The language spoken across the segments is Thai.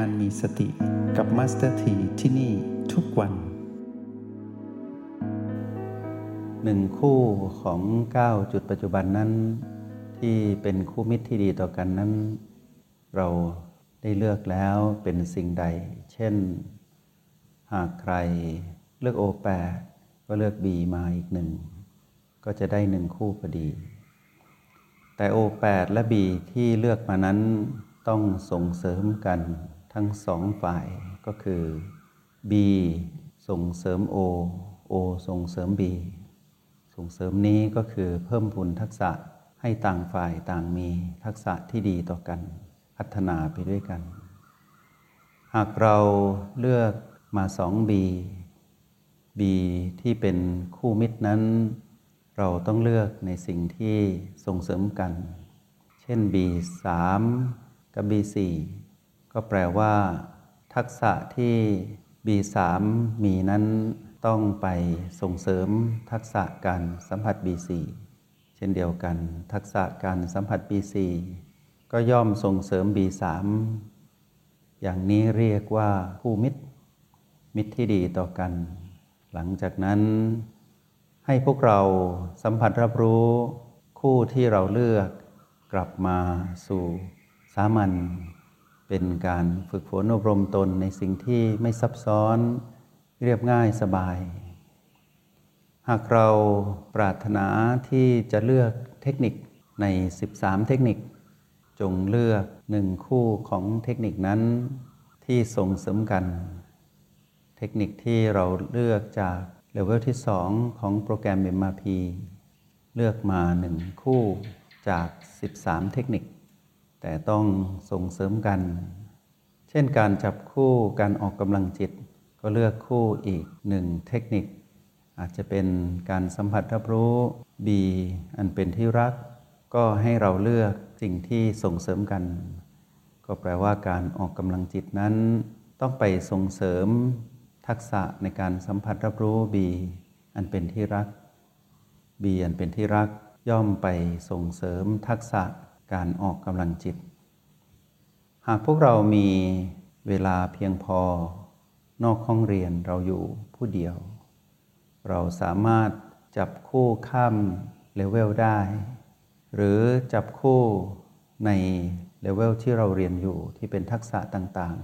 การมีสติกับ Master T ที่นี่ทุกวัน หนึ่งคู่ของ 9 จุดปัจจุบันนั้น ที่เป็นคู่มิตรที่ดีต่อกันนั้น เราได้เลือกแล้วเป็นสิ่งใด เช่น หากใครเลือกโอแปก็เลือก B มาอีกหนึ่ง ก็จะได้หนึ่งคู่พอดี แต่โอแปดและบีที่เลือกมานั้นต้องส่งเสริมกัน ทั้งสองฝ่ายก็คือ B ส่งเสริม O O ส่งเสริม B ส่งเสริมนี้ก็คือเพิ่มพูนทักษะให้ต่างฝ่ายต่างมีทักษะที่ดีต่อกัน พัฒนาไปด้วยกัน หากเราเลือกมา 2B B ที่เป็นคู่มิตรนั้น เราต้องเลือกในสิ่งที่ส่งเสริมกัน เช่น B3 กับ B4 ก็แปลว่า ทักษะที่ B3 มีนั้นต้องไปส่งเสริมทักษะการสัมผัส B4 เช่นเดียวกัน ทักษะการสัมผัส B4 ก็ย่อมส่งเสริม B3 อย่างนี้เรียกว่าคู่มิตร มิตรที่ดีต่อกัน หลังจากนั้น ให้พวกเราสัมผัสรับรู้คู่ที่เราเลือกกลับมาสู่สามัญ เป็นการฝึกฝนอบรมตนในสิ่งที่ไม่ซับซ้อนเรียบง่ายสบาย หากเราปรารถนาที่จะเลือกเทคนิคใน 13 เทคนิค จงเลือกหนึ่งคู่ของเทคนิคนั้นที่ส่งเสริมกัน เทคนิคที่เราเลือกจากเลเวลที่ 2 ของโปรแกรม MRP เลือกมาหนึ่งคู่จาก 13 เทคนิค แต่ต้องส่งเสริมกัน เช่นการจับคู่การออกกำลังจิต ก็เลือกคู่อีกหนึ่งเทคนิค อาจจะเป็นการสัมผัสรับรู้ B อันเป็นที่รัก ก็ให้เราเลือกสิ่งที่ส่งเสริมกัน ก็แปลว่าการออกกำลังจิตนั้น ต้องไปส่งเสริมทักษะในการสัมผัสรับรู้ B อันเป็นที่รัก B อันเป็นที่รักย่อมไปส่งเสริมทักษะ การออกกำลังจิต หากพวกเรามีเวลาเพียงพอนอกห้องเรียนเราอยู่ผู้เดียว เราสามารถจับคู่ข้ามเลเวลได้ หรือจับคู่ในเลเวลที่เราเรียนอยู่ที่เป็นทักษะต่าง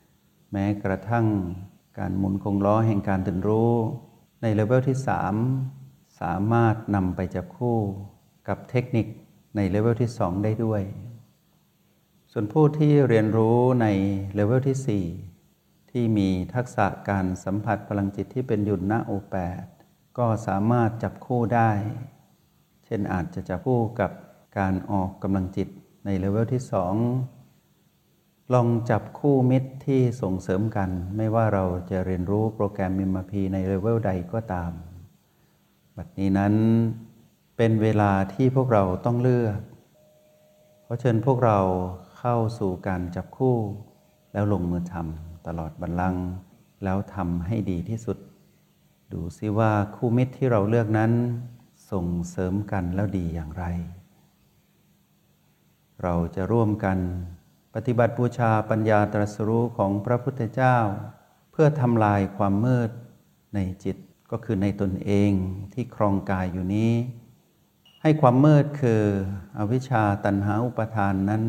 ๆ แม้กระทั่งการหมุนกงล้อแห่งการตื่นรู้ ในเลเวลที่ 3 สามารถนำไปจับคู่กับเทคนิค ในเลเวลที่ 2 ได้ด้วย ส่วนผู้ที่เรียนรู้ในเลเวลที่ 4 ที่มีทักษะการสัมผัสพลังจิตที่เป็นยุนนะโอแปดก็สามารถจับคู่ได้ เช่นอาจจะจับคู่กับการออกกำลังจิตในเลเวลที่ 2 ลองจับคู่มิตรที่ส่งเสริมกัน ไม่ว่าเราจะเรียนรู้โปรแกรม MRP ในเลเวลใดก็ตาม บัดนี้นั้น เป็นเวลาที่พวกเราต้องเลือก เพราะเชิญพวกเราเข้าสู่การจับคู่ แล้วลงมือทำตลอดบัลลังก์แล้วทำให้ดีที่สุด ดูซิว่าคู่มิตรที่เราเลือกนั้น ส่งเสริมกันแล้วดีอย่างไร เราจะร่วมกันปฏิบัติบูชาปัญญาตรัสรู้ของพระพุทธเจ้า เพื่อทำลายความมืดในจิตก็คือในตนเองที่ครองกายอยู่นี้ ให้ความมืดคืออวิชชาตันหาอุปทานนั้น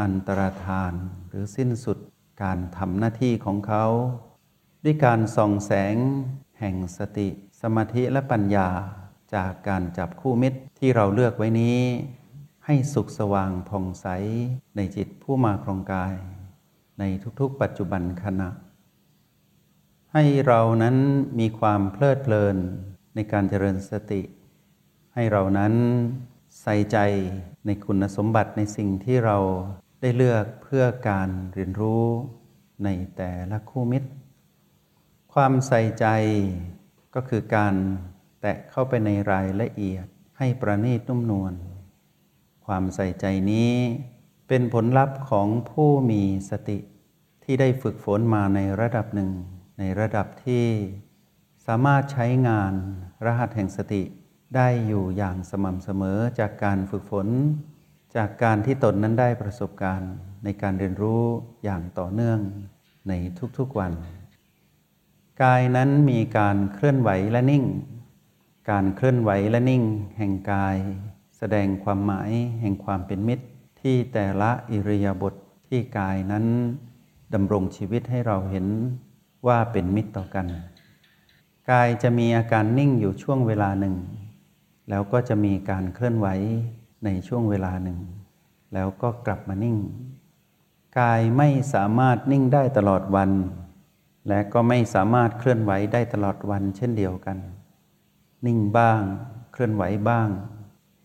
อันตรธานหรือสิ้นสุดการทำหน้าที่ของเขา ด้วยการส่องแสงแห่งสติ สมาธิและปัญญาจากการจับคู่มิตรที่เราเลือกไว้นี้ ให้สุขสว่างผ่องใสในจิตผู้มาครองกาย ในทุกๆปัจจุบันขณะ ให้เรานั้นมีความเพลิดเพลินในการเจริญสติ ให้เรานั้นใส่ใจในคุณสมบัติในสิ่งที่เราได้เลือกเพื่อการเรียนรู้ในแต่ละคู่มิตร ความใส่ใจก็คือการแตะเข้าไปในรายละเอียดให้ประณีตนุ่มนวล ความใส่ใจนี้เป็นผลลัพธ์ของผู้มีสติที่ได้ฝึกฝนมาในระดับหนึ่ง ในระดับที่สามารถใช้งานรหัสแห่งสติ ได้อยู่อย่างสม่ำเสมอจากการฝึกฝน จากการที่ตนนั้นได้ประสบการณ์ในการเรียนรู้อย่างต่อเนื่องในทุกๆวัน กายนั้นมีการเคลื่อนไหวและนิ่ง การเคลื่อนไหวและนิ่ง แห่งกาย แสดงความหมายแห่งความเป็นมิตร ที่แต่ละอิริยาบถทที่กายนั้นดำรงชีวิตให้เราเห็นว่าเป็นมิตรต่อกัน กายจะมีอาการนิ่งอยู่ช่วงเวลาหนึ่ง แล้วก็จะมีการเคลื่อนไหวในช่วงเวลาหนึ่ง แล้วก็กลับมานิ่ง กายไม่สามารถนิ่งได้ตลอดวัน และก็ไม่สามารถเคลื่อนไหวได้ตลอดวันเช่นเดียวกัน นิ่งบ้าง เคลื่อนไหวบ้าง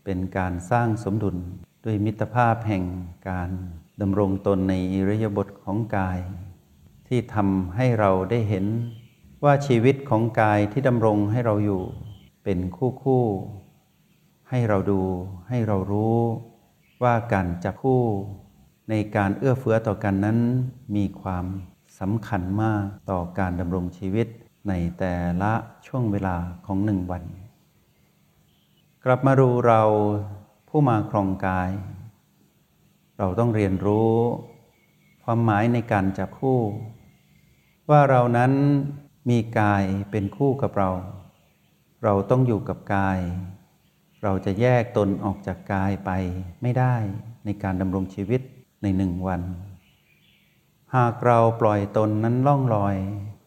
เป็นการสร้างสมดุลด้วยมิตรภาพแห่งการดำรงตนในอิริยาบถของกาย ที่ทำให้เราได้เห็นว่าชีวิตของกายที่ดำรงให้เราอยู่ เป็นคู่คู่ ให้เราดูให้เรารู้ว่าการจับคู่ในการเอื้อเฟื้อต่อกันนั้นมีความสำคัญมากต่อการดำรงชีวิตในแต่ละช่วงเวลาของหนึ่งวัน กลับมาดูเราผู้มาครองกาย เราต้องเรียนรู้ ความหมายในการจับคู่ ว่าเรานั้นมีกายเป็นคู่กับเรา เราต้องอยู่กับกาย เราจะแยกตนออกจากกายไปไม่ได้ในการดำรงชีวิตในหนึ่งวัน หากเราปล่อยตนนั้นล่องลอย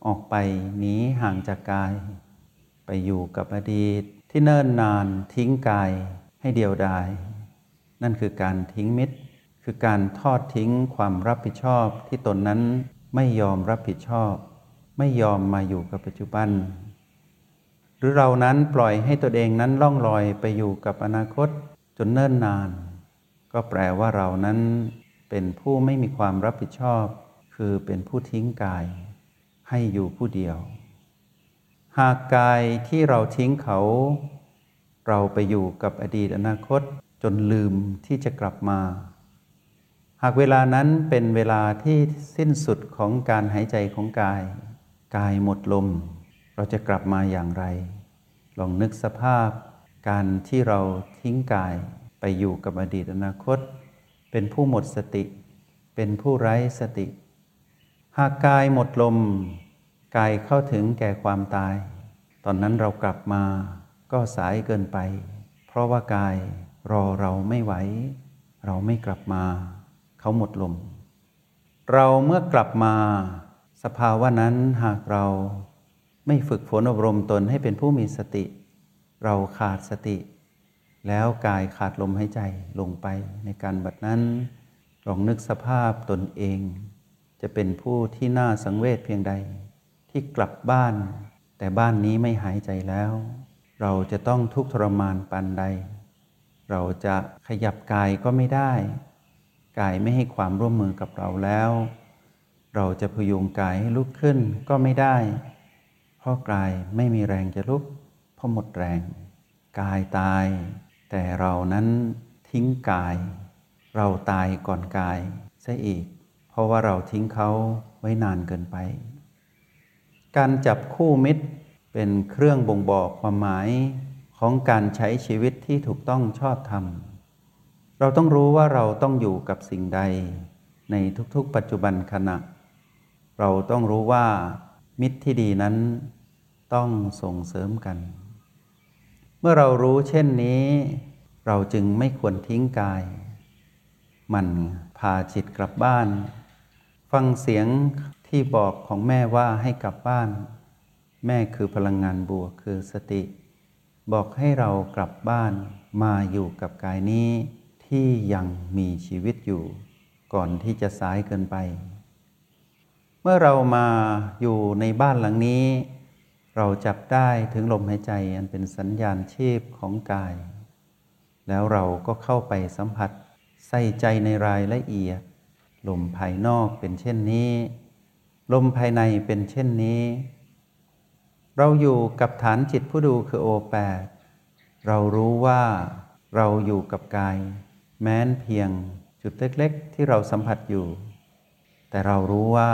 ออกไปหนีห่างจากกาย ไปอยู่กับอดีตที่เนิ่นนานทิ้งกายให้เดียวดาย นั่นคือการทิ้งมิตร คือการทอดทิ้งความรับผิดชอบที่ตนนั้นไม่ยอมรับผิดชอบ ไม่ยอมมาอยู่กับปัจจุบัน รือเรานั้นปล่อยให้ตัวเองนั้นล่องลอยไปอยู่กับอนาคตจนเนิ่นนาน ก็แปลว่าเรานั้นเป็นผู้ไม่มีความรับผิดชอบ คือเป็นผู้ทิ้งกาย ให้อยู่ผู้เดียว หากกายที่เราทิ้งเขา เราไปอยู่กับอดีตอนาคตจนลืมที่จะกลับมา หากเวลานั้นเป็นเวลาที่สิ้นสุดของการหายใจของกาย กายหมดลม เราจะกลับมาอย่างไร ลองนึกสภาพ การที่เราทิ้งกายไปอยู่กับอดีตอนาคต เป็นผู้หมดสติ เป็นผู้ไร้สติ หากกายหมดลม กายเข้าถึงแก่ความตาย ตอนนั้นเรากลับมาก็สายเกินไป เพราะว่ากายรอเราไม่ไหว เราไม่กลับมา เขาหมดลม เราเมื่อกลับมา สภาวะนั้นหากเรา ไม่ฝึกฝนอบรมตนให้เป็นผู้มีสติ เราขาดสติ แล้วกายขาดลมหายใจลงไปในการบัดนั้นลองนึกสภาพตนเอง จะเป็นผู้ที่น่าสังเวชเพียงใด ที่กลับบ้าน แต่บ้านนี้ไม่หายใจแล้ว เราจะต้องทุกข์ทรมานปานใด เราจะขยับกายก็ไม่ได้ กายไม่ให้ความร่วมมือกับเราแล้ว เราจะพยุงกายให้ลุกขึ้นก็ไม่ได้ เพราะกายไม่มีแรงจะลุกเพราะหมดแรง กายตาย แต่เรานั้นทิ้งกาย เราตายก่อนกายซะอีก เพราะว่าเราทิ้งเขาไว้นานเกินไป การจับคู่มิตรเป็นเครื่องบ่งบอกความหมายของการใช้ชีวิตที่ถูกต้องชอบธรรม เราต้องรู้ว่าเราต้องอยู่กับสิ่งใด ในทุกๆ ปัจจุบันขณะ เราต้องรู้ว่า มิตรที่ดีนั้นต้องส่งเสริมกัน เมื่อเรารู้เช่นนี้ เราจึงไม่ควรทิ้งกาย มันพาจิตกลับบ้าน ฟังเสียงที่บอกของแม่ว่าให้กลับบ้าน แม่คือพลังงานบวกคือสติ บอกให้เรากลับบ้านมาอยู่กับกายนี้ที่ยังมีชีวิตอยู่ ก่อนที่จะสายเกินไป เมื่อเรามาอยู่ในบ้านหลังนี้ เราจับได้ถึงลมหายใจอันเป็นสัญญาณชีพของกาย แล้วเราก็เข้าไปสัมผัสใส่ใจในรายละเอียด ลมภายนอกเป็นเช่นนี้ ลมภายในเป็นเช่นนี้ เราอยู่กับฐานจิตผู้ดูคือโอแปดเรารู้ว่าเราอยู่กับกาย แม้นเพียงจุดเล็ก ๆ ที่เราสัมผัสอยู่ แต่เรารู้ว่า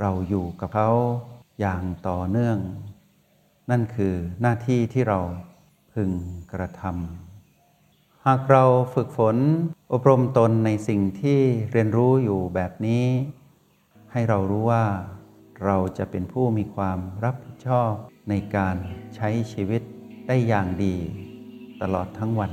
เราอยู่กับเขาอย่างต่อเนื่อง นั่นคือหน้าที่ที่เราพึงกระทำหากเราฝึกฝนอบรมตนในสิ่งที่เรียนรู้อยู่แบบนี้ ให้เรารู้ว่าเราจะเป็นผู้มีความรับผิดชอบในการใช้ชีวิตได้อย่างดี ตลอดทั้งวัน